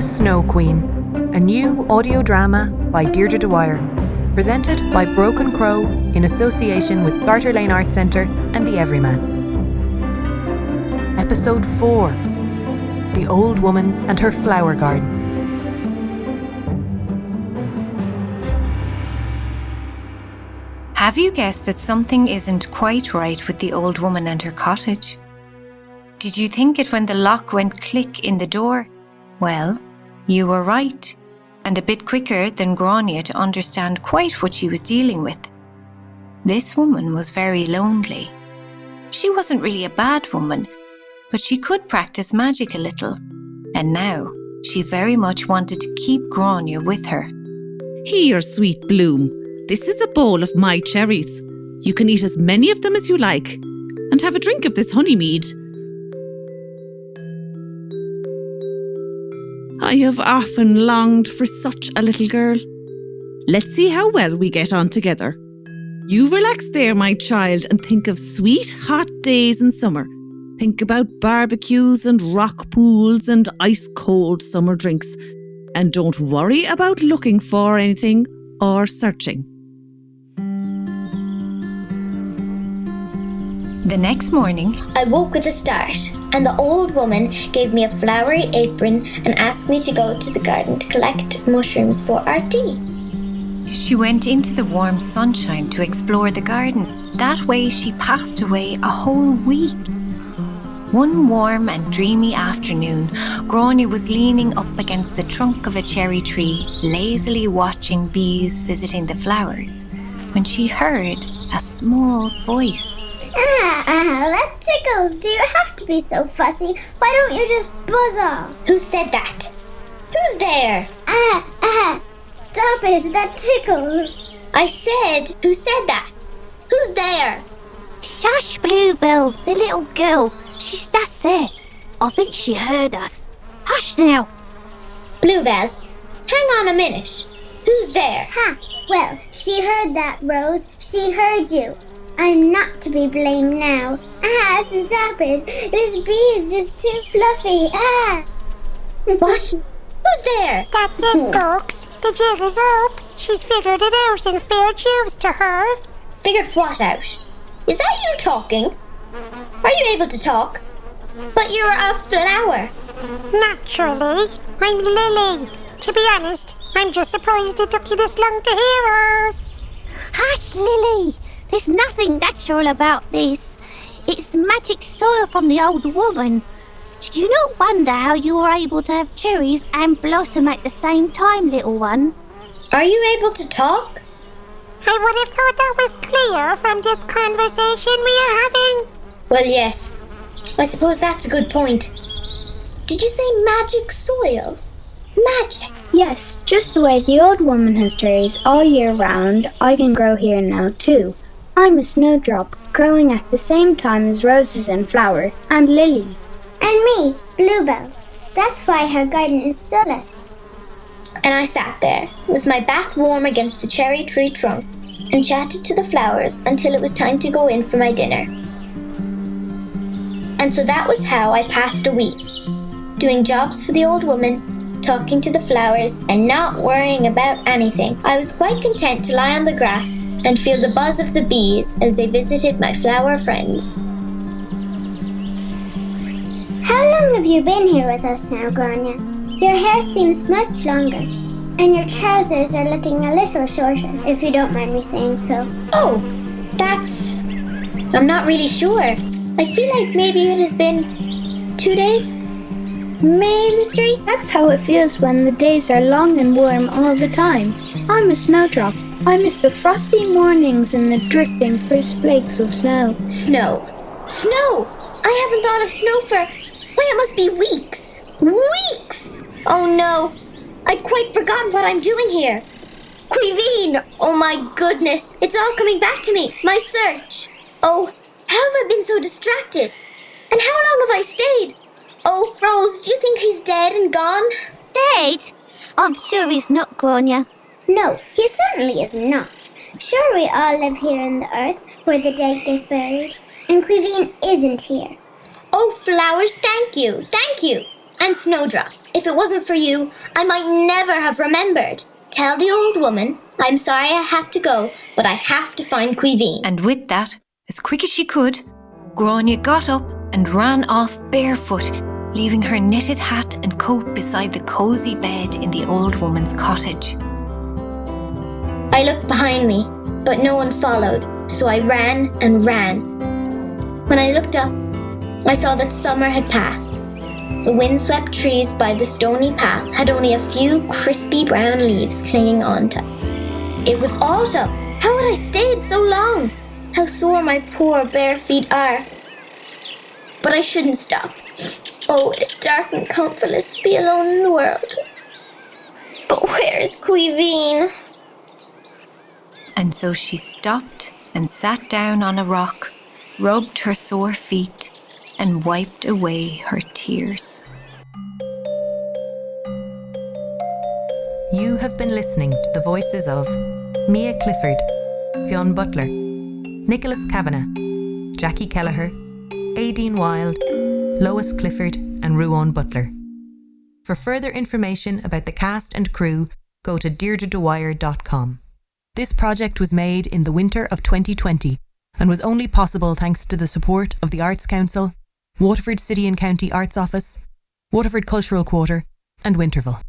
The Snow Queen, a new audio drama by Deirdre Dwyer, presented by Broken Crow in association with Garter Lane Arts Centre and The Everyman. Episode 4 The Old Woman and Her Flower Garden. Have you guessed that something isn't quite right with the old woman and her cottage? Did you think it when the lock went click in the door? Well, you were right, and a bit quicker than Gráinne to understand quite what she was dealing with. This woman was very lonely. She wasn't really a bad woman, but she could practice magic a little, and now she very much wanted to keep Gráinne with her. Here, sweet bloom, this is a bowl of my cherries. You can eat as many of them as you like, and have a drink of this honey mead. I have often longed for such a little girl. Let's see how well we get on together. You relax there, my child, and think of sweet, hot days in summer. Think about barbecues and rock pools and ice cold summer drinks. And don't worry about looking for anything or searching. The next morning, I woke with a start, and the old woman gave me a flowery apron and asked me to go to the garden to collect mushrooms for our tea. she went into the warm sunshine to explore the garden. That way, she passed away a whole week. One warm and dreamy afternoon, Gráinne was leaning up against the trunk of a cherry tree, lazily watching bees visiting the flowers, when she heard a small voice. Ah, ah, that tickles. Do you have to be so fussy? Why don't you just buzz off? Who said that? Who's there? Ah, ah, stop it. That tickles. I said, who said that? Who's there? Shush, Bluebell, the little girl. She's just there. I think she heard us. Hush now. Bluebell, hang on a minute. Who's there? Ha, well, she heard that, Rose. She heard you. I'm not to be blamed now. Ah, stop it. This bee is just too fluffy. Ah. What? Who's there? That's it, folks. The jig is up. She's figured it out and fair cheers to her. Figured what out? Is that you talking? Are you able to talk? But you're a flower. Naturally, I'm Lily. To be honest, I'm just surprised it took you this long to hear us. Hush, Lily. There's nothing natural about this. It's magic soil from the old woman. Did you not wonder how you were able to have cherries and blossom at the same time, little one? Are you able to talk? I would have thought that was clear from this conversation we are having. Well, yes. I suppose that's a good point. Did you say magic soil? Magic? Yes, just the way the old woman has cherries all year round, I can grow here now too. I'm a snowdrop, growing at the same time as roses and flower, and lily. And me, bluebell. That's why her garden is so lush. And I sat there, with my back warm against the cherry tree trunk, and chatted to the flowers until it was time to go in for my dinner. And so that was how I passed a week, doing jobs for the old woman, talking to the flowers, and not worrying about anything. I was quite content to lie on the grass and feel the buzz of the bees as they visited my flower friends. How long have you been here with us now, Gráinne? Your hair seems much longer, and your trousers are looking a little shorter, if you don't mind me saying so. Oh, that's. I'm not really sure. I feel like maybe it has been two days? Maybe three? That's how it feels when the days are long and warm all the time. I'm a snowdrop. I miss the frosty mornings and the drifting first flakes of snow. Snow. Snow! I haven't thought of snow for. Why, it must be weeks. Weeks! Oh no. I quite forgot what I'm doing here. Caoimhín! Oh my goodness. It's all coming back to me. My search. Oh, how have I been so distracted? And how long have I stayed? Oh, Rose, do you think he's dead and gone? Dead? I'm sure he's not, Gráinne. No, he certainly is not. Sure, we all live here in the earth where the dead get buried, and Caoimhín isn't here. Oh, flowers, thank you, thank you. And Snowdrop. If it wasn't for you, I might never have remembered. Tell the old woman I'm sorry I had to go, but I have to find Caoimhín. And with that, as quick as she could, Gráinne got up and ran off barefoot, leaving her knitted hat and coat beside the cosy bed in the old woman's cottage. I looked behind me, but no one followed, so I ran and ran. When I looked up, I saw that summer had passed. The windswept trees by the stony path had only a few crispy brown leaves clinging onto. It was autumn. How had I stayed so long? How sore my poor bare feet are. But I shouldn't stop. Oh, it's dark and comfortless to be alone in the world. But where is Caoimhín? And so she stopped and sat down on a rock, rubbed her sore feet, and wiped away her tears. You have been listening to the voices of Mia Clifford, Fionn Butler, Nicholas Kavanagh, Jacqui Kelleher, Aideen Wylde, Lois Clifford, and Ruadhán Butler. For further information about the cast and crew, go to deirdredwyer.com. This project was made in the winter of 2020 and was only possible thanks to the support of the Arts Council, Waterford City and County Arts Office, Waterford Cultural Quarter, and Winterval.